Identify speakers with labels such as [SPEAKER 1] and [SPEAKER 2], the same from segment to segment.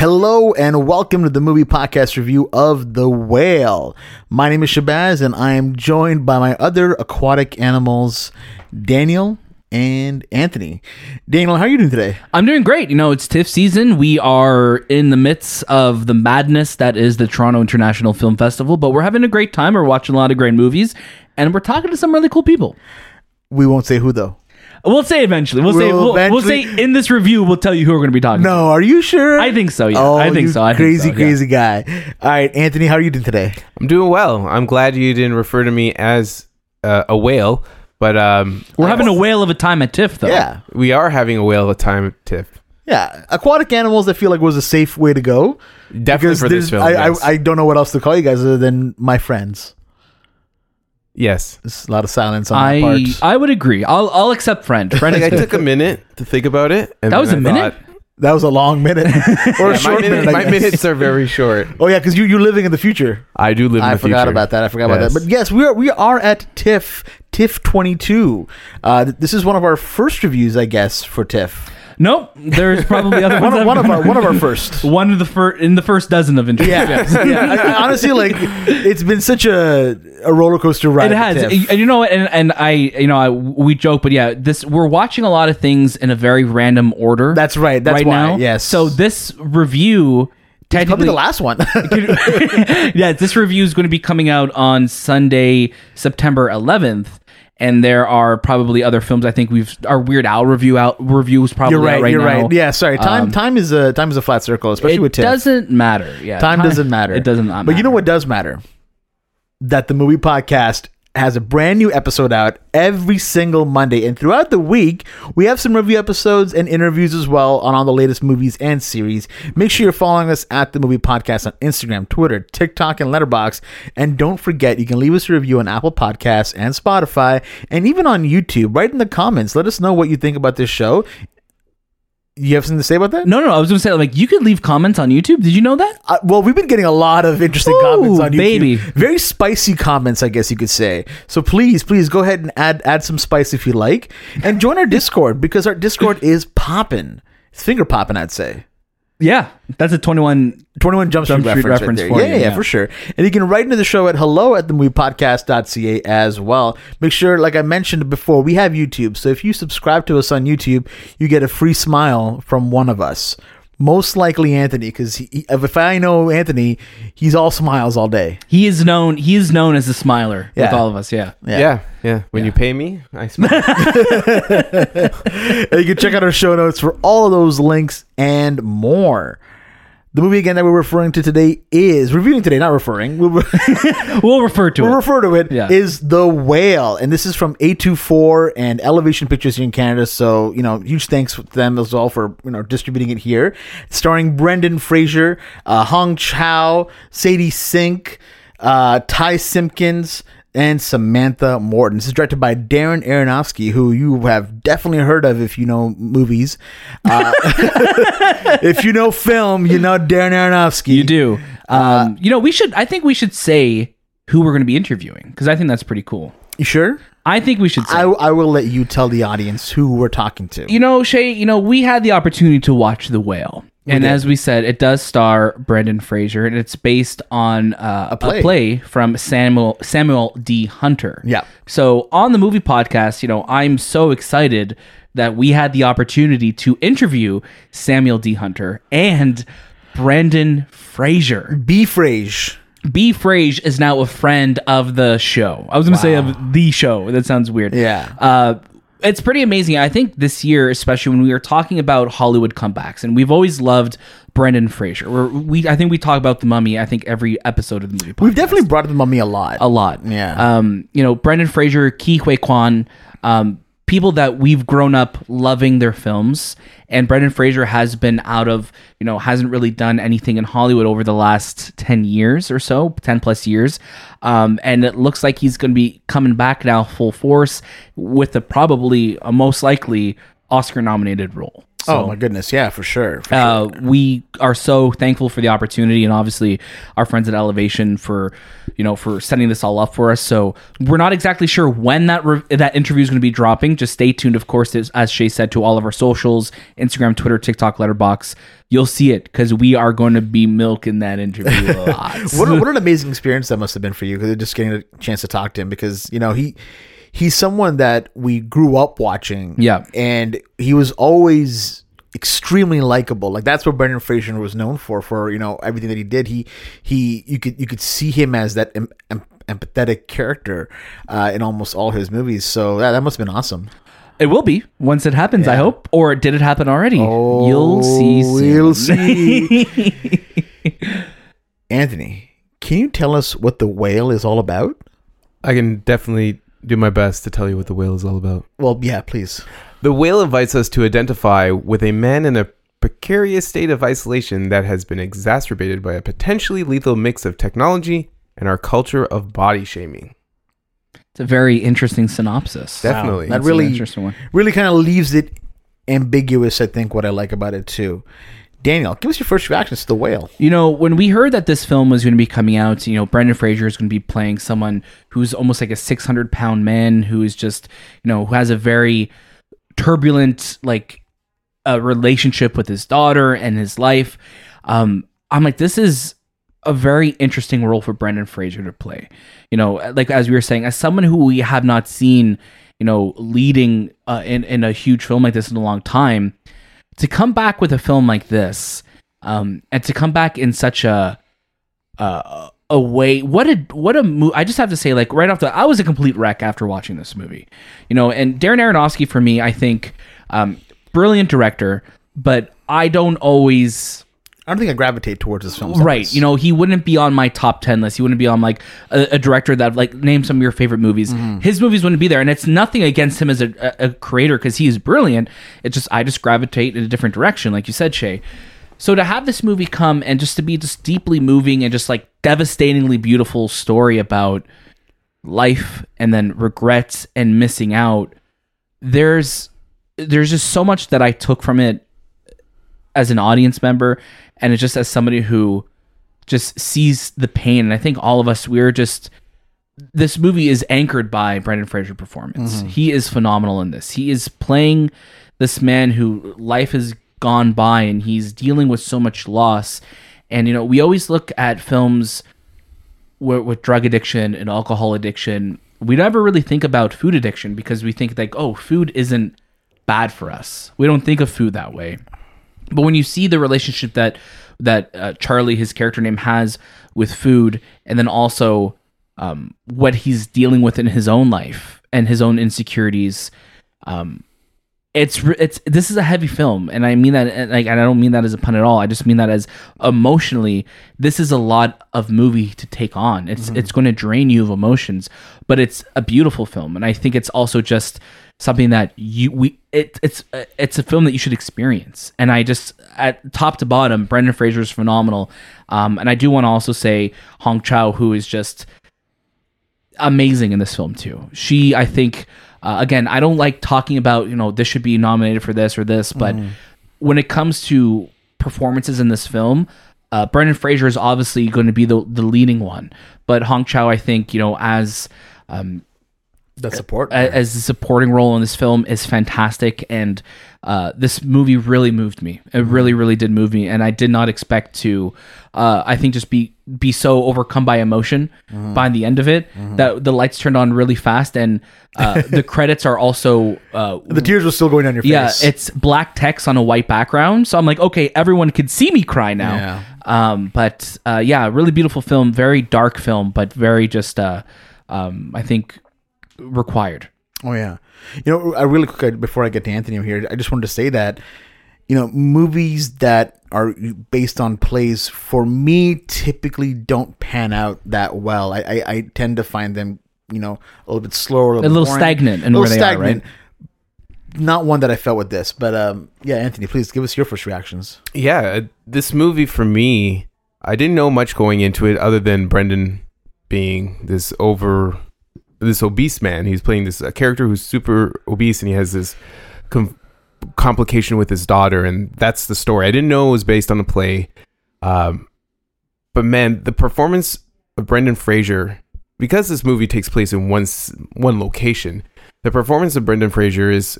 [SPEAKER 1] Hello and welcome to the movie podcast review of The Whale. My name is Shahbaz and I am joined by my other aquatic animals, Daniel and Anthony. Daniel, how are you doing today?
[SPEAKER 2] I'm doing great. You know, it's TIFF season. We are in the midst of the madness that is the Toronto International Film Festival, but we're having a great time. We're watching a lot of great movies, and we're talking to some really cool people.
[SPEAKER 1] We won't say who though.
[SPEAKER 2] We'll say eventually. We'll, say
[SPEAKER 1] We'll
[SPEAKER 2] we'll, we'll say
[SPEAKER 1] eventually-
[SPEAKER 2] in this review we'll tell you who we're going to be talking. to.
[SPEAKER 1] No, are you sure?
[SPEAKER 2] I think so. Yeah,
[SPEAKER 1] Oh,
[SPEAKER 2] I think
[SPEAKER 1] you
[SPEAKER 2] so. I think
[SPEAKER 1] crazy,
[SPEAKER 2] so, yeah.
[SPEAKER 1] crazy guy. All right, Anthony, how are you doing today?
[SPEAKER 3] I'm doing well. I'm glad you didn't refer to me as uh, a whale, but um,
[SPEAKER 2] We're having a whale of a time at TIFF, though.
[SPEAKER 1] Yeah,
[SPEAKER 3] we are having a whale of a time at TIFF.
[SPEAKER 1] yeah. Aquatic animals, I feel like was a safe way to go.
[SPEAKER 3] Definitely
[SPEAKER 1] Because
[SPEAKER 3] for this
[SPEAKER 1] there's-
[SPEAKER 3] film.
[SPEAKER 1] I,
[SPEAKER 3] yes.
[SPEAKER 1] I, I don't know what else to call you guys other than my friends.
[SPEAKER 3] Yes.
[SPEAKER 1] There's a lot of silence on my
[SPEAKER 2] I
[SPEAKER 1] part.
[SPEAKER 2] I would agree. I'll I'll accept friend. Friend
[SPEAKER 3] Like I took a minute to think about it. And
[SPEAKER 2] That was
[SPEAKER 3] then
[SPEAKER 2] a
[SPEAKER 3] I
[SPEAKER 2] minute?
[SPEAKER 3] thought-
[SPEAKER 1] That was a long minute or a
[SPEAKER 3] Yeah,
[SPEAKER 1] short
[SPEAKER 3] my, minute-
[SPEAKER 1] minute. I
[SPEAKER 3] my
[SPEAKER 1] guess.
[SPEAKER 3] minutes are very short.
[SPEAKER 1] Oh yeah, because you you're living in the future.
[SPEAKER 3] I do live in
[SPEAKER 1] I
[SPEAKER 3] the
[SPEAKER 1] forgot
[SPEAKER 3] future.
[SPEAKER 1] about that. I forgot about
[SPEAKER 3] Yes.
[SPEAKER 1] that. But yes, we are we are at TIFF TIFF 22. Uh, th- this is one of our first reviews, I guess, for TIFF.
[SPEAKER 2] Nope. There's probably other
[SPEAKER 1] One
[SPEAKER 2] ones.
[SPEAKER 1] of, one of our one of our first.
[SPEAKER 2] One of the first in the first dozen of interviews.
[SPEAKER 1] Yeah, yeah. I, honestly, like it's been such a a roller coaster ride.
[SPEAKER 2] It has, and you know what? And, and I, you know, I, we joke, but yeah, this we're watching a lot of things in a very random order.
[SPEAKER 1] That's right. That's
[SPEAKER 2] right
[SPEAKER 1] why.
[SPEAKER 2] now.
[SPEAKER 1] Yes.
[SPEAKER 2] So this review,
[SPEAKER 1] probably the last one.
[SPEAKER 2] yeah, this review is going to be coming out on Sunday, September 11th. And there are probably other films. I think we've our Weird Al review out review is probably
[SPEAKER 1] you're right.
[SPEAKER 2] out right
[SPEAKER 1] you're
[SPEAKER 2] now.
[SPEAKER 1] right. Yeah. Sorry. Time
[SPEAKER 2] Um,
[SPEAKER 1] time is a time is a flat circle, especially
[SPEAKER 2] it
[SPEAKER 1] with It
[SPEAKER 2] doesn't matter. Yeah,
[SPEAKER 1] time doesn't matter.
[SPEAKER 2] It doesn't not
[SPEAKER 1] But you know what does matter? That the movie podcast has a brand new episode out every single Monday. And throughout the week, we have some review episodes and interviews as well on all the latest movies and series. Make sure you're following us at the movie podcast on Instagram, Twitter, TikTok, and Letterboxd. And don't forget, you can leave us a review on Apple Podcasts and Spotify, and even on YouTube. Write in the comments. Let us know what you think about this show. You have something to say about that?
[SPEAKER 2] No, no, I was going to say like you could leave comments on YouTube. Did you know that?
[SPEAKER 1] Uh, well, we've been getting a lot of interesting
[SPEAKER 2] Ooh,
[SPEAKER 1] comments on YouTube.
[SPEAKER 2] baby.
[SPEAKER 1] Very spicy comments, I guess you could say. So please, please go ahead and add add some spice if you like, and join our Discord because our Discord is popping. It's finger popping, I'd say.
[SPEAKER 2] Yeah, that's a 21
[SPEAKER 1] 21 Jump Street,
[SPEAKER 2] Jump Street
[SPEAKER 1] reference,
[SPEAKER 2] reference
[SPEAKER 1] right
[SPEAKER 2] for.
[SPEAKER 1] Yeah,
[SPEAKER 2] you,
[SPEAKER 1] yeah,
[SPEAKER 2] yeah.
[SPEAKER 1] for sure. And you can write into the show at hello at themoviepodcast.ca as well. Make sure, like I mentioned before, we have YouTube. So if you subscribe to us on YouTube, you get a free smile from one of us. Most likely Anthony, because if I know Anthony, he's all smiles all day.
[SPEAKER 2] He is known. He is known as a smiler with all of us. Yeah.
[SPEAKER 3] Yeah. yeah, When you pay me, I smile.
[SPEAKER 1] You can check out our show notes for all of those links and more. The movie again that we're referring to today is reviewing today, not referring. We'll,
[SPEAKER 2] We'll refer to it.
[SPEAKER 1] we'll refer to it is
[SPEAKER 2] Yeah.
[SPEAKER 1] The Whale, and this is from A24 and Elevation Pictures here in Canada. So you know, huge thanks to them as well for you know distributing it here. Starring Brendan Fraser, uh, Hong Chau, Sadie Sink, uh, Ty Simpkins. And Samantha Morton. This is directed by Darren Aronofsky, who you have definitely heard of if you know movies. Uh, if you know film, you know Darren Aronofsky.
[SPEAKER 2] You do. Um, you know, we should. I think we should say who we're going to be interviewing because I think that's pretty cool.
[SPEAKER 1] You sure?
[SPEAKER 2] I think we should say.
[SPEAKER 1] I, I will let you tell the audience who we're talking to.
[SPEAKER 2] you know, Shay. You know, we had the opportunity to watch The Whale, and
[SPEAKER 1] did.
[SPEAKER 2] as we said, it does star Brendan Fraser, and it's based on uh, a,
[SPEAKER 1] play.
[SPEAKER 2] play. from Samuel Samuel D. Hunter.
[SPEAKER 1] Yeah.
[SPEAKER 2] So on the movie podcast, you know, I'm so excited that we had the opportunity to interview Samuel D. Hunter and Brendan Fraser.
[SPEAKER 1] B. Frage.
[SPEAKER 2] B. Frage is now a friend of the show. I was going to say of the show. That sounds weird.
[SPEAKER 1] Yeah.
[SPEAKER 2] Uh, it's pretty amazing. I think this year, especially when we were talking about Hollywood comebacks, and we've always loved Brendan Fraser. We're, we, I think we talk about the Mummy. I think every episode of the movie.
[SPEAKER 1] We've definitely brought up the mummy a lot.
[SPEAKER 2] a lot.
[SPEAKER 1] Yeah.
[SPEAKER 2] Um, you know, Brendan Fraser, Ke Huy Quan, um, people that we've grown up loving their films. And Brendan Fraser has been out of, you know, hasn't really done anything in Hollywood over the last 10 years or so, 10 plus years. Um, and it looks like he's going to be coming back now full force with a probably a most likely Oscar nominated role.
[SPEAKER 1] Oh. my goodness, yeah, for sure. for
[SPEAKER 2] uh, we are so thankful for the opportunity and obviously our friends at elevation for you know for setting this all up for us. So we're not exactly sure when that re- that interview is going to be dropping. Just stay tuned of course as, as shay said to all of our socials instagram twitter tiktok letterboxd you'll see it because we are going to be milking that interview a lot.
[SPEAKER 1] What, what an amazing experience that must have been for you because just getting a chance to talk to him because you know he he's someone that we grew up watching.
[SPEAKER 2] Yeah.
[SPEAKER 1] and he was always extremely likable. Like that's what Brendan Fraser was known for for you know everything that he did. He he you could you could see him as that em, em, empathetic character uh, in almost all his movies. So yeah, that must have been awesome.
[SPEAKER 2] It will be once it happens i hope. Or did it happen already?
[SPEAKER 1] Oh,
[SPEAKER 2] you'll see soon.
[SPEAKER 1] we'll see. Anthony can you tell us what the whale is all about?
[SPEAKER 3] I can definitely do my best to tell you what the whale is all about.
[SPEAKER 1] well yeah please
[SPEAKER 3] The whale invites us to identify with a man in a precarious state of isolation that has been exacerbated by a potentially lethal mix of technology and our culture of body shaming.
[SPEAKER 2] it's a very interesting synopsis
[SPEAKER 3] Definitely.
[SPEAKER 1] That
[SPEAKER 2] It's
[SPEAKER 1] really
[SPEAKER 2] interesting one
[SPEAKER 1] really kind of leaves it ambiguous. I think what I like about it too. Daniel, give us your first reactions to the whale.
[SPEAKER 2] You know, when we heard that this film was going to be coming out, you know, Brendan Fraser is going to be playing someone who's almost like a 600 pound man who is just, you know, who has a very turbulent, like, uh, relationship with his daughter and his life. Um, I'm like, this is a very interesting role for Brendan Fraser to play. You know, like as we were saying, as someone who we have not seen, you know, leading uh, in in a huge film like this in a long time, to come back with a film like this, um, and to come back in such a uh, a way, what a what a movie! I just have to say, like right off the, I was a complete wreck after watching this movie. You know, and Darren Aronofsky for me, I think, um, brilliant director, but I don't always
[SPEAKER 1] I don't think I gravitate towards his films.
[SPEAKER 2] right you know he wouldn't be on my top 10 list. He wouldn't be on like a, a director that like name some of your favorite movies. Mm-hmm. His movies wouldn't be there and it's nothing against him as a, a, a creator because he is brilliant. It's just i just gravitate in a different direction like you said shay. So to have this movie come and just to be just deeply moving and just like devastatingly beautiful story about life and then regrets and missing out there's there's just so much that i took from it as an audience member and it's just as somebody who just sees the pain. And i think all of us we're just this movie is anchored by brendan fraser performance. Mm-hmm. He is phenomenal in this. He is playing this man who life has gone by and he's dealing with so much loss. And you know we always look at films with, with drug addiction and alcohol addiction. We never really think about food addiction because we think like oh food isn't bad for us. We don't think of food that way but when you see the relationship that that uh, Charlie, his character name, has with food, and then also um, what he's dealing with in his own life and his own insecurities, um, it's it's this is a heavy film, and I mean that and, like and I don't mean that as a pun at all. I just mean that as emotionally, this is a lot of movie to take on. It's it's going to drain you of emotions, but it's a beautiful film, and I think it's also just something that you we it, it's it's a film that you should experience and i just at top to bottom brendan fraser is phenomenal um and i do want to also say hong chau who is just amazing in this film too she i think uh, again i don't like talking about you know this should be nominated for this or this but when it comes to performances in this film uh, brendan fraser is obviously going to be the, the leading one. But hong chau i think you know as um,
[SPEAKER 1] the support.
[SPEAKER 2] a- as the supporting role in this film is fantastic and uh, this movie really moved me. It really really did move me and i did not expect to uh, i think just be be so overcome by emotion by the end of it that the lights turned on really fast and uh, the credits are also uh,
[SPEAKER 1] the tears were still going down your face.
[SPEAKER 2] yeah it's black text on a white background so i'm like okay everyone could see me cry now.
[SPEAKER 1] Yeah.
[SPEAKER 2] um, but uh, yeah really beautiful film very dark film but very just uh, um, i think required
[SPEAKER 1] Oh yeah, you know, I really quick before I get to Anthony here, I just wanted to say that you know movies that are based on plays for me typically don't pan out that well. I I, I tend to find them you know a little bit slower, a little,
[SPEAKER 2] A little
[SPEAKER 1] boring,
[SPEAKER 2] stagnant in
[SPEAKER 1] a
[SPEAKER 2] where
[SPEAKER 1] little
[SPEAKER 2] they are, right?
[SPEAKER 1] Not one that I felt with this, but um, yeah, Anthony, please give us your first reactions.
[SPEAKER 3] Yeah, uh, this movie for me, I didn't know much going into it other than Brendan being this over this obese man. He's playing this character who's super obese and he has this com- complication with his daughter, and that's the story. I didn't know it was based on a play, um, but man, the performance of Brendan Fraser, because this movie takes place in one one location, the performance of Brendan Fraser is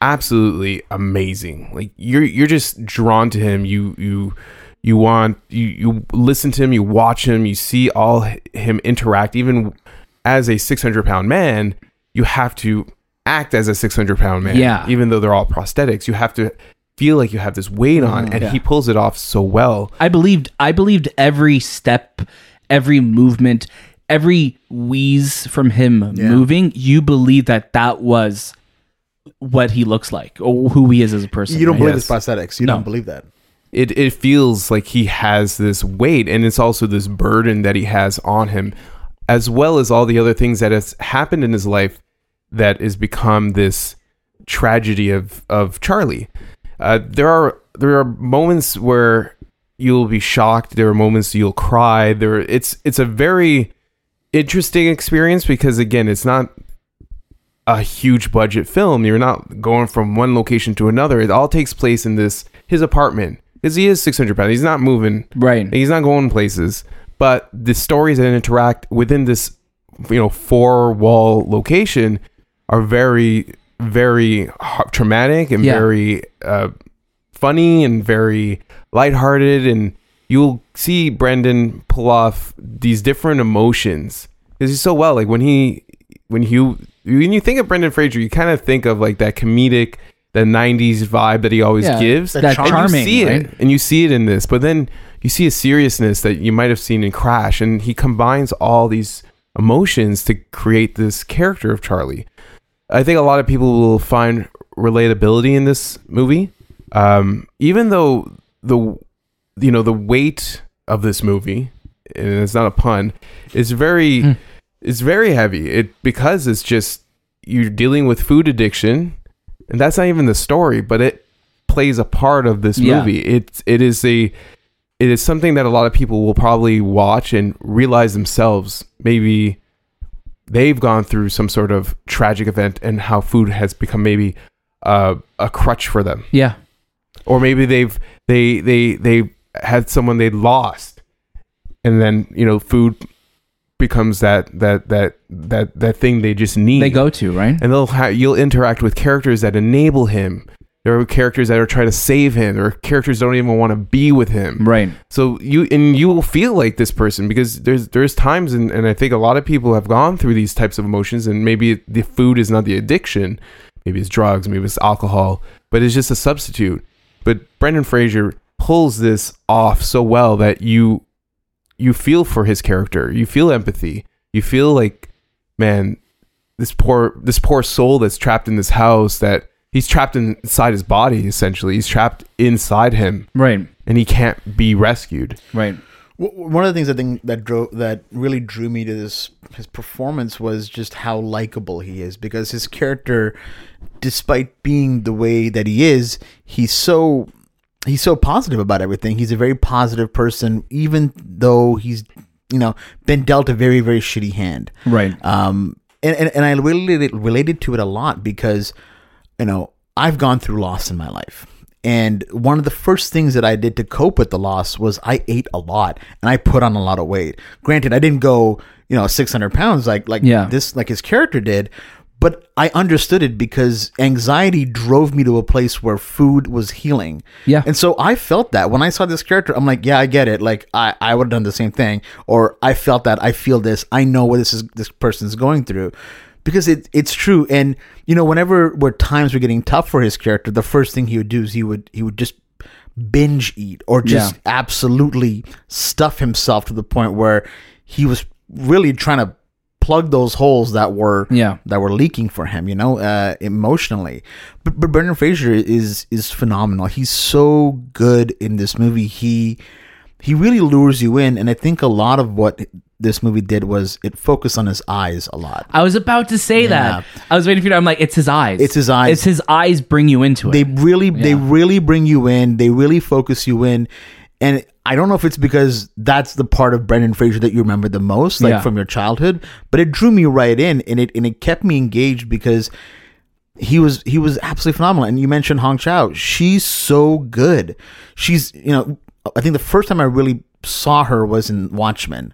[SPEAKER 3] absolutely amazing. Like you're you're just drawn to him. You you you want you you listen to him. You watch him. You see all him interact. Even as a six hundred pound man, you have to act as a six hundred pound man.
[SPEAKER 2] Yeah.
[SPEAKER 3] Even though they're all prosthetics, you have to feel like you have this weight on, and
[SPEAKER 2] yeah.
[SPEAKER 3] he pulls it off so well.
[SPEAKER 2] I believed I believed every step, every movement, every wheeze from him moving. You believe that that was what he looks like or who he is as a person.
[SPEAKER 1] You don't
[SPEAKER 2] right?
[SPEAKER 1] believe
[SPEAKER 3] Yes.
[SPEAKER 1] it's prosthetics. You
[SPEAKER 2] No.
[SPEAKER 1] don't believe that.
[SPEAKER 3] it it feels like he has this weight and it's also this burden that he has on him as well as all the other things that has happened in his life that has become this tragedy of of Charlie. Uh, there are there are moments where you'll be shocked. There are moments you'll cry. There it's it's a very interesting experience because again, it's not a huge budget film. You're not going from one location to another. It all takes place in this his apartment because he is 600 pounds. He's not moving.
[SPEAKER 2] Right.
[SPEAKER 3] He's not going places. But the stories that interact within this, you know, four wall location are very, very traumatic and
[SPEAKER 2] Yeah.
[SPEAKER 3] very uh, funny and very lighthearted. And you'll see Brendan pull off these different emotions because he's so well. Like when he, when you, when you think of Brendan Fraser, you kind of think of like that comedic, the '90s vibe that he always
[SPEAKER 2] Yeah.
[SPEAKER 3] gives.
[SPEAKER 1] That
[SPEAKER 2] That
[SPEAKER 1] charm-
[SPEAKER 2] charming,
[SPEAKER 3] And you see
[SPEAKER 2] right?
[SPEAKER 3] it, and you see it in this, but then you see a seriousness that you might have seen in Crash, and he combines all these emotions to create this character of Charlie. I think a lot of people will find relatability in this movie, um, even though the you know the weight of this movie, and it's not a pun, is very
[SPEAKER 2] Hmm.
[SPEAKER 3] is very heavy. It because it's just you're dealing with food addiction, and that's not even the story, but it plays a part of this
[SPEAKER 2] Yeah.
[SPEAKER 3] movie. It it is a it is something that a lot of people will probably watch and realize themselves maybe they've gone through some sort of tragic event and how food has become maybe uh, a crutch for them
[SPEAKER 2] Yeah.
[SPEAKER 3] or maybe they've they they they had someone they lost and then you know food becomes that that that that that thing they just need
[SPEAKER 2] They go to, right?
[SPEAKER 3] and they'll ha- you'll interact with characters that enable him there are characters that are trying to save him there are characters don't even want to be with him
[SPEAKER 2] Right.
[SPEAKER 3] so you and you will feel like this person because there's there's times and, and I think a lot of people have gone through these types of emotions and maybe the food is not the addiction, maybe it's drugs, maybe it's alcohol, but it's just a substitute. But Brendan Fraser pulls this off so well that you you feel for his character. You feel empathy. You feel like man, this poor this poor soul that's trapped in this house that he's trapped inside his body essentially. He's trapped inside him
[SPEAKER 2] Right.
[SPEAKER 3] and he can't be rescued.
[SPEAKER 2] Right.
[SPEAKER 1] One of the things I think that drove that really drew me to this his performance was just how likable he is because his character, despite being the way that he is, he's so he's so positive about everything. He's a very positive person, even though he's you know been dealt a very very shitty hand.
[SPEAKER 2] Right.
[SPEAKER 1] Um, and, and, and I related related to it a lot because, you know, I've gone through loss in my life. And one of the first things that I did to cope with the loss was I ate a lot and I put on a lot of weight. Granted, I didn't go, you know, 600 pounds like, like
[SPEAKER 2] Yeah.
[SPEAKER 1] this, like his character did, but I understood it because anxiety drove me to a place where food was healing.
[SPEAKER 2] Yeah.
[SPEAKER 1] And so I felt that when I saw this character, I'm like, yeah, I get it. Like I, I would have done the same thing. Or I felt that I feel this. I know what this is this person's going through. Because it it's true. And you know, whenever where times were getting tough for his character, the first thing he would do is he would he would just binge eat or just
[SPEAKER 2] Yeah.
[SPEAKER 1] absolutely stuff himself to the point where he was really trying to plug those holes that were
[SPEAKER 2] Yeah.
[SPEAKER 1] that were leaking for him, you know, uh, emotionally. But, but Brendan Fraser is is phenomenal. He's so good in this movie. He he really lures you in, and I think a lot of what this movie did was it focused on his eyes a lot.
[SPEAKER 2] I was about to say that. I was waiting for you. I'm like, it's his eyes.
[SPEAKER 1] It's his eyes.
[SPEAKER 2] It's his eyes bring you into it.
[SPEAKER 1] They really they really bring you in. They really focus you in, and I don't know if it's because that's the part of Brendan Fraser that you remember the most, like
[SPEAKER 2] Yeah.
[SPEAKER 1] from your childhood, but it drew me right in, and it and it kept me engaged because he was he was absolutely phenomenal. And you mentioned Hong Chau. She's so good. She's you know I think the first time I really saw her was in Watchmen,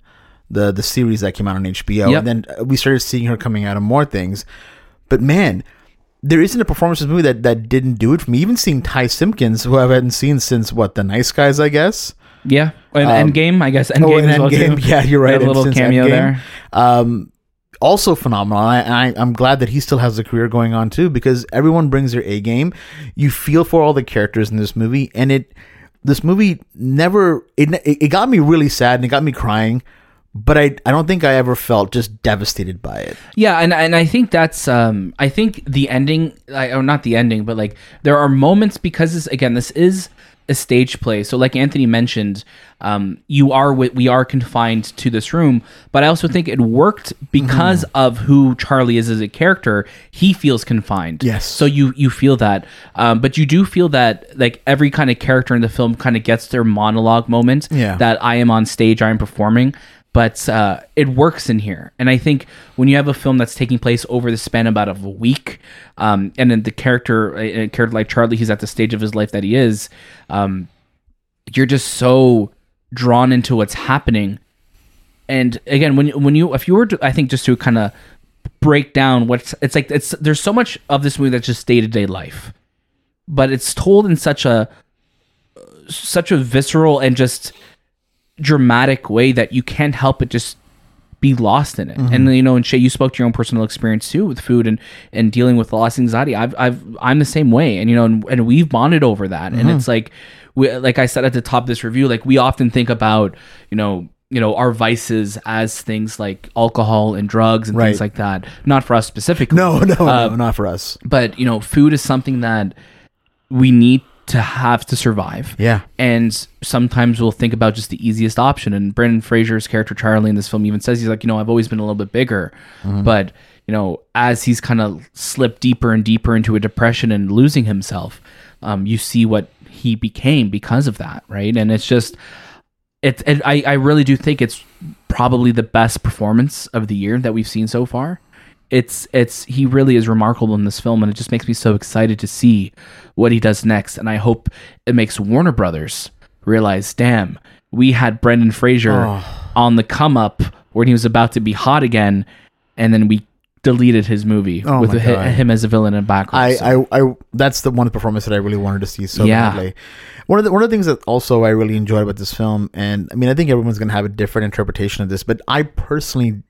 [SPEAKER 1] the the series that came out on HBO,
[SPEAKER 2] Yep.
[SPEAKER 1] and then we started seeing her coming out of more things. But man, there isn't a performance in this movie that that didn't do it for me. Even seeing Ty Simpkins, who I hadn't seen since what the Nice Guys, I guess.
[SPEAKER 2] Yeah, and
[SPEAKER 1] Um,
[SPEAKER 2] Endgame, I guess. Endgame
[SPEAKER 1] oh, and
[SPEAKER 2] as well
[SPEAKER 1] Endgame.
[SPEAKER 2] too.
[SPEAKER 1] Yeah, you're right.
[SPEAKER 2] A little cameo
[SPEAKER 1] Endgame.
[SPEAKER 2] there.
[SPEAKER 1] Um, also phenomenal. I, I I'm glad that he still has a career going on too, because everyone brings their A game. You feel for all the characters in this movie, and it this movie never it it got me really sad and it got me crying. But I, I don't think I ever felt just devastated by it.
[SPEAKER 2] Yeah, and and I think that's um I think the ending, I, or not the ending, but like there are moments because this again this is a stage play. So like Anthony mentioned, um you are we are confined to this room, but I also think it worked because
[SPEAKER 1] Mm-hmm.
[SPEAKER 2] of who Charlie is as a character. He feels confined.
[SPEAKER 1] Yes.
[SPEAKER 2] So you you feel that, um, but you do feel that like every kind of character in the film kind of gets their monologue moment.
[SPEAKER 1] Yeah.
[SPEAKER 2] That I am on stage, I am performing but uh, it works in here. And I think when you have a film that's taking place over the span about of a week, um, and then the character, a character like Charlie, he's at the stage of his life that he is, um, you're just so drawn into what's happening. And again, when when you if you were to, I think just to kind of break down what's it's like it's there's so much of this movie that's just day to day life, but it's told in such a such a visceral and just dramatic way that you can't help but just be lost in it. And you know, and Shay, you spoke to your own personal experience too with food and and dealing with loss anxiety. I've I've I'm the same way, and you know, and, and we've bonded over that. And it's like, we, like I said at the top of this review, like we often think about you know. You know our vices as things like alcohol and drugs and
[SPEAKER 1] Right.
[SPEAKER 2] things like that. Not for us specifically.
[SPEAKER 1] No, no,
[SPEAKER 2] Uh,
[SPEAKER 1] no, not for us.
[SPEAKER 2] but you know, food is something that we need to have to survive.
[SPEAKER 1] Yeah.
[SPEAKER 2] And sometimes we'll think about just the easiest option. And Brendan Fraser's character Charlie in this film even says he's like, you know, I've always been a little bit bigger, but you know, as he's kind of slipped deeper and deeper into a depression and losing himself, um, you see what he became because of that, right? And it's just, it, it I, I really do think it's probably the best performance of the year that we've seen so far. It's it's he really is remarkable in this film, and it just makes me so excited to see what he does next. And I hope it makes Warner Brothers realize, damn, we had Brendan Fraser
[SPEAKER 1] Oh.
[SPEAKER 2] on the come up when he was about to be hot again, and then we deleted his movie
[SPEAKER 1] Oh
[SPEAKER 2] with hi- him as a villain in the background.
[SPEAKER 1] I,
[SPEAKER 2] So-
[SPEAKER 1] I, I, that's the one performance that I really wanted to see so
[SPEAKER 2] Yeah.
[SPEAKER 1] badly. One of the one of the things that also I really enjoyed about this film, and I mean, I think everyone's gonna have a different interpretation of this, but I personally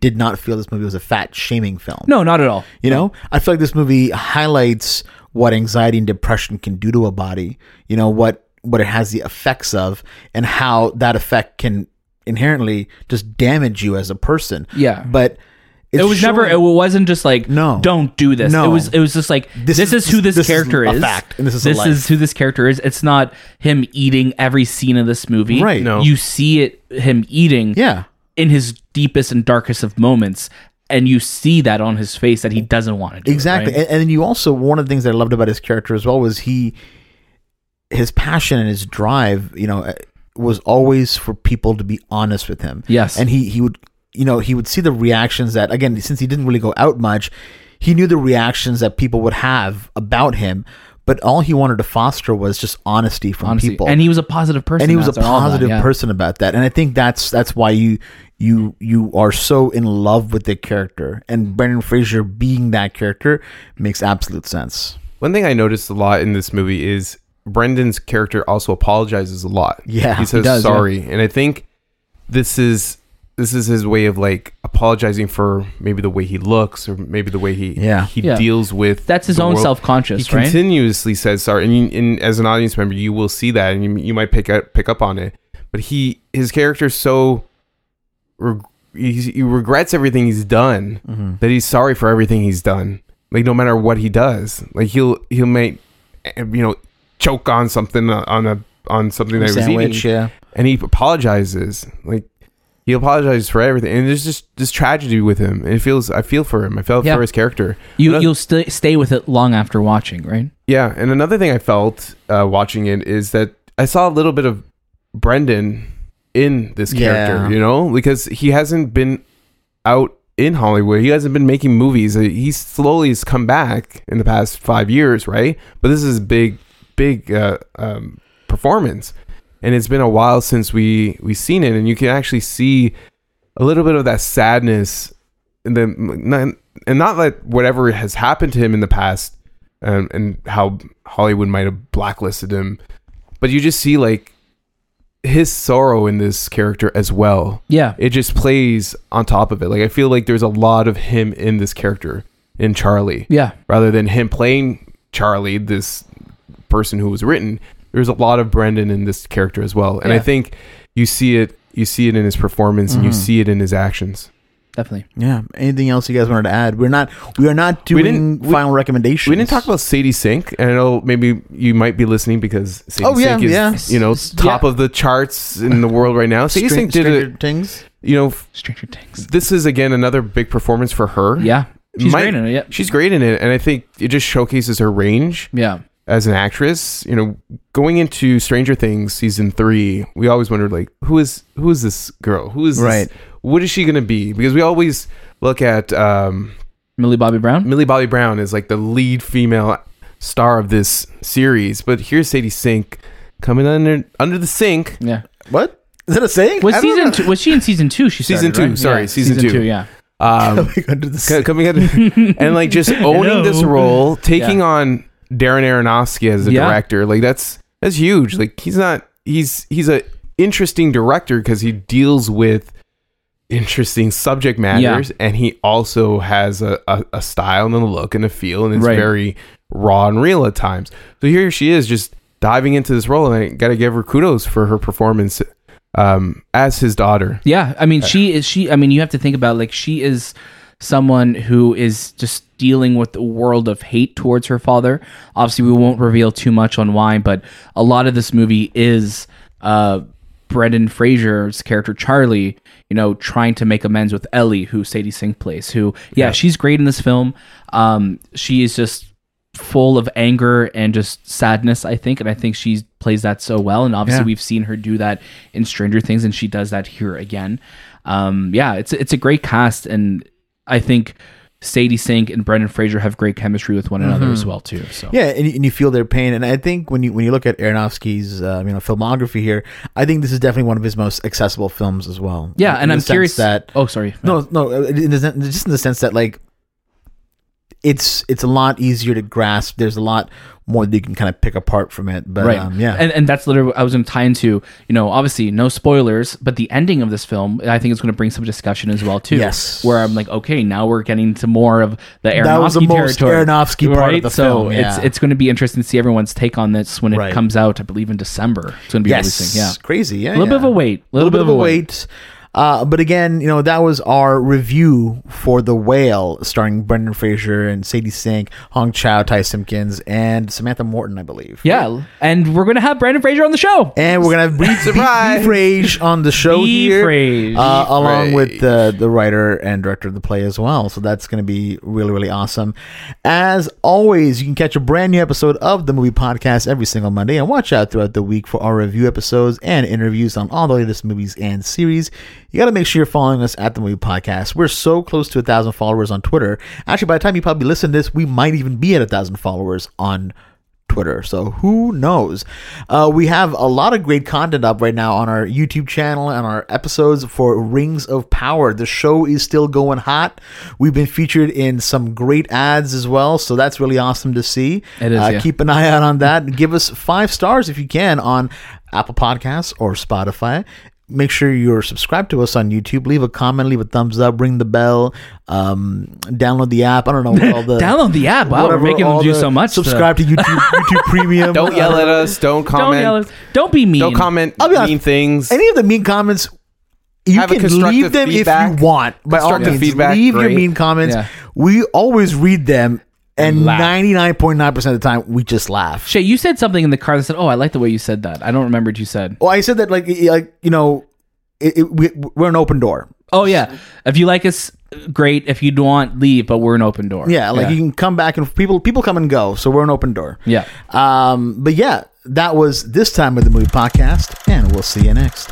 [SPEAKER 1] did not feel this movie was a fat shaming film.
[SPEAKER 2] no, not at all.
[SPEAKER 1] You know, I feel like this movie highlights what anxiety and depression can do to a body. You know what what it has the effects of, and how that effect can inherently just damage you as a person.
[SPEAKER 2] Yeah.
[SPEAKER 1] but it's
[SPEAKER 2] it was never. It wasn't just like
[SPEAKER 1] No.
[SPEAKER 2] don't do this.
[SPEAKER 1] No.
[SPEAKER 2] It was. It was just like this,
[SPEAKER 1] This
[SPEAKER 2] is,
[SPEAKER 1] is-
[SPEAKER 2] who this,
[SPEAKER 1] this is
[SPEAKER 2] character
[SPEAKER 1] a
[SPEAKER 2] is.
[SPEAKER 1] fact, and this is a
[SPEAKER 2] this
[SPEAKER 1] life.
[SPEAKER 2] is who this character is. It's not him eating every scene of this movie.
[SPEAKER 1] Right.
[SPEAKER 3] No.
[SPEAKER 2] You see it him eating.
[SPEAKER 1] yeah.
[SPEAKER 2] In his deepest and darkest of moments, and you see that on his face that he doesn't want to do. it,
[SPEAKER 1] exactly
[SPEAKER 2] right?
[SPEAKER 1] and, and then you also one of the things that i loved about his character as well was he his passion and his drive you know uh, was always for people to be honest with him
[SPEAKER 2] Yes.
[SPEAKER 1] and he he would you know he would see the reactions that again since he didn't really go out much he knew the reactions that people would have about him but all he wanted to foster was just honesty from
[SPEAKER 2] Honestly.
[SPEAKER 1] people
[SPEAKER 2] And he was a positive person.
[SPEAKER 1] and he was a
[SPEAKER 2] all that,
[SPEAKER 1] positive
[SPEAKER 2] yeah.
[SPEAKER 1] person about that and i think that's that's why you you you are so in love with the character and brendan fraser being that character makes absolute sense
[SPEAKER 3] One thing I noticed a lot in this movie is Brendan's character also apologizes a lot.
[SPEAKER 1] Yeah,
[SPEAKER 3] he says
[SPEAKER 2] does, yeah.
[SPEAKER 3] sorry, and I think this is this is his way of like apologizing for maybe the way he looks or maybe the way he
[SPEAKER 1] Yeah.
[SPEAKER 3] he
[SPEAKER 2] Yeah.
[SPEAKER 3] deals with.
[SPEAKER 2] That's his
[SPEAKER 3] the
[SPEAKER 2] own self-conscious,
[SPEAKER 3] He
[SPEAKER 2] right?
[SPEAKER 3] continuously says sorry, and, you, and as an audience member, you will see that, and you, you might pick up pick up on it. But he his character is so reg- he regrets everything he's done
[SPEAKER 1] Mm-hmm.
[SPEAKER 3] that he's sorry for everything he's done. Like no matter what he does, like he'll he'll make eh, you know choke on something uh, on a on something that he was eating,
[SPEAKER 1] yeah
[SPEAKER 3] and he apologizes. Like he apologizes for everything, and there's just this tragedy with him. And it feels I feel for him. I felt
[SPEAKER 2] Yeah.
[SPEAKER 3] for his character.
[SPEAKER 2] You
[SPEAKER 3] Another-
[SPEAKER 2] you'll st- stay with it long after watching, right?
[SPEAKER 3] Yeah, and another thing I felt uh, watching it is that I saw a little bit of Brendan in this character,
[SPEAKER 1] Yeah.
[SPEAKER 3] you know, because he hasn't been out in Hollywood. He hasn't been making movies. Uh, He slowly has come back in the past five years, right? But this is a big, big uh, um, performance, and it's been a while since we we seen it, and you can actually see a little bit of that sadness, and then and not that whatever has happened to him in the past, um, and how Hollywood might have blacklisted him, but you just see like his sorrow in this character as well
[SPEAKER 2] Yeah.
[SPEAKER 3] it just plays on top of it. Like I feel like there's a lot of him in this character in Charlie,
[SPEAKER 2] Yeah.
[SPEAKER 3] rather than him playing Charlie, this person who was written. There's a lot of Brendan in this character as well, and I think you see it. You see it in his performance, and you
[SPEAKER 1] Mm-hmm.
[SPEAKER 3] see it in his actions.
[SPEAKER 2] Definitely.
[SPEAKER 1] Yeah. Anything else you guys wanted to add? We're not. We are not doing
[SPEAKER 3] didn't- we-
[SPEAKER 1] final recommendations.
[SPEAKER 3] We didn't talk about Sadie Sink, and I know maybe you might be listening because Sadie
[SPEAKER 1] Oh, yeah,
[SPEAKER 3] Sink is
[SPEAKER 1] yeah.
[SPEAKER 3] you know top
[SPEAKER 2] yeah.
[SPEAKER 3] of the charts in the world right now. Sadie
[SPEAKER 1] String-
[SPEAKER 3] Sink did
[SPEAKER 1] Stranger
[SPEAKER 3] it.
[SPEAKER 1] Things.
[SPEAKER 3] You know,
[SPEAKER 2] Stranger Things.
[SPEAKER 3] this is again another big performance for her.
[SPEAKER 2] Yeah. She's
[SPEAKER 3] Might-
[SPEAKER 2] great in it. Yeah.
[SPEAKER 3] She's great in it, and I think it just showcases her range
[SPEAKER 2] Yeah.
[SPEAKER 3] as an actress. You know, going into Stranger Things season three, we always wondered like, who is who is this girl? Who is this-
[SPEAKER 1] Right.
[SPEAKER 3] What is she gonna be? Because we always look at um,
[SPEAKER 2] Millie Bobby Brown.
[SPEAKER 3] Millie Bobby Brown is like the lead female star of this series, but here's Sadie Sink coming under under the sink.
[SPEAKER 2] Yeah.
[SPEAKER 1] What is that a saying?
[SPEAKER 2] Was
[SPEAKER 1] I don't
[SPEAKER 2] season
[SPEAKER 1] know.
[SPEAKER 2] two, was she in season two? She
[SPEAKER 3] Season
[SPEAKER 2] started,
[SPEAKER 3] two,
[SPEAKER 2] right?
[SPEAKER 3] sorry,
[SPEAKER 2] Yeah,
[SPEAKER 3] season two.
[SPEAKER 2] Yeah.
[SPEAKER 3] Um,
[SPEAKER 1] Coming under the
[SPEAKER 3] co-
[SPEAKER 1] sink.
[SPEAKER 3] coming at and like just owning this
[SPEAKER 2] Hello.
[SPEAKER 3] role, taking on Darren Aronofsky as a
[SPEAKER 2] Yeah.
[SPEAKER 3] director, like that's that's huge. Like he's not he's he's a interesting director because he deals with interesting subject matters, and he also has a, a, a style and a look and a feel, and it's
[SPEAKER 2] Right.
[SPEAKER 3] very raw and real at times. So here she is, just diving into this role, and I got to give her kudos for her performance um, as his daughter.
[SPEAKER 2] Yeah, I mean, she is. She. I mean, you have to think about like she is someone who is just dealing with the world of hate towards her father. Obviously, we won't reveal too much on why, but a lot of this movie is uh, Brendan Fraser's character Charlie. You know, trying to make amends with Ellie, who Sadie Sink plays. Who, yeah, she's great in this film. Um, she is just full of anger and just sadness, I think, and I think she plays that so well. And obviously,
[SPEAKER 1] Yeah.
[SPEAKER 2] we've seen her do that in Stranger Things, and she does that here again. Um, yeah, it's it's a great cast, and I think Sadie Sink and Brendan Fraser have great chemistry with one another as well too. So
[SPEAKER 1] Yeah, and, you- and you feel their pain, and I think when you when you look at Aronofsky's uh, you know filmography here, I think this is definitely one of his most accessible films as well.
[SPEAKER 2] yeah,
[SPEAKER 1] In
[SPEAKER 2] and
[SPEAKER 1] the
[SPEAKER 2] I'm curious
[SPEAKER 1] that
[SPEAKER 2] Oh, sorry.
[SPEAKER 1] no, no, uh, in just in the sense that like it's it's a lot easier to grasp. There's a lot more that you can kind of pick apart from it. But
[SPEAKER 2] right
[SPEAKER 1] um, yeah,
[SPEAKER 2] and, and that's literally what i was going to tie into you know obviously no spoilers but the ending of this film i think it's going to bring some discussion as well too
[SPEAKER 1] Yes.
[SPEAKER 2] where i'm like okay now we're getting to more of the Aronofsky
[SPEAKER 1] That was the most
[SPEAKER 2] territory
[SPEAKER 1] Aronofsky part of the
[SPEAKER 2] so
[SPEAKER 1] film,
[SPEAKER 2] it's
[SPEAKER 1] yeah.
[SPEAKER 2] it's it's going to be interesting to see everyone's take on this when it
[SPEAKER 1] Right.
[SPEAKER 2] comes out i believe in december it's going to be
[SPEAKER 1] yes,
[SPEAKER 2] releasing yeah
[SPEAKER 1] crazy. Yeah,
[SPEAKER 2] a little bit of a wait
[SPEAKER 1] a little bit of a wait. Uh, but again, you know, that was our review for The Whale, starring Brendan Fraser and Sadie Sink, Hong Chau, Ty Simpkins, and Samantha Morton, I believe.
[SPEAKER 2] yeah and we're going to have Brendan fraser on the show
[SPEAKER 1] And we're gonna have Bree,
[SPEAKER 3] Surprise!
[SPEAKER 1] Bree Frage on the show
[SPEAKER 2] Bree
[SPEAKER 1] here,
[SPEAKER 2] Frage.
[SPEAKER 1] uh, along
[SPEAKER 3] Frage.
[SPEAKER 1] with the the writer and director of the play as well. So that's gonna be really really awesome. As always, you can catch a brand new episode of the Movie Podcast every single Monday, and watch out throughout the week for our review episodes and interviews on all the latest movies and series. You got to make sure you're following us at the Movie Podcast. We're so close to a thousand followers on Twitter. Actually, by the time you probably listen to this, we might even be at a thousand followers on Twitter. So who knows? Uh, we have a lot of great content up right now on our YouTube channel and our episodes for Rings of Power. The show is still going hot. We've been featured in some great ads as well, so that's really awesome to see.
[SPEAKER 2] It is,
[SPEAKER 1] Uh,
[SPEAKER 2] yeah.
[SPEAKER 1] Keep an eye out on that. Give us five stars if you can on Apple Podcasts or Spotify. Make sure you're subscribed to us on YouTube. Leave a comment, leave a thumbs up, ring the bell, um, download the app. I don't know what all the
[SPEAKER 2] download the app wow we're
[SPEAKER 1] whatever,
[SPEAKER 2] making them
[SPEAKER 1] all
[SPEAKER 2] do
[SPEAKER 1] the-
[SPEAKER 2] so much
[SPEAKER 1] Subscribe to YouTube, YouTube Premium.
[SPEAKER 3] Don't yell at us. Don't
[SPEAKER 2] don't
[SPEAKER 3] comment.
[SPEAKER 2] yell at- don't be mean
[SPEAKER 3] Don't comment
[SPEAKER 1] I'll be honest,
[SPEAKER 3] mean things.
[SPEAKER 1] Any of the mean comments, you
[SPEAKER 3] Have
[SPEAKER 1] can leave them
[SPEAKER 3] feedback.
[SPEAKER 1] if you want. By all
[SPEAKER 3] Constructive
[SPEAKER 1] means,
[SPEAKER 3] feedback,
[SPEAKER 1] leave your mean comments.
[SPEAKER 2] Yeah.
[SPEAKER 1] We always read them, and
[SPEAKER 2] Laugh.
[SPEAKER 1] ninety nine point nine percent of the time, we just laugh.
[SPEAKER 2] Shay, you said something in the car that said, "Oh, I like the way you said that." I don't remember what you said.
[SPEAKER 1] Well, I said that like like you know, it, it, we, we're an open door.
[SPEAKER 2] Oh yeah, if you like us, great. If you don't want, leave. But we're an open door.
[SPEAKER 1] Yeah, like you can come back and people people come and go, so we're an open door.
[SPEAKER 2] yeah.
[SPEAKER 1] Um, but yeah, that was this time of the movie podcast, and we'll see you next.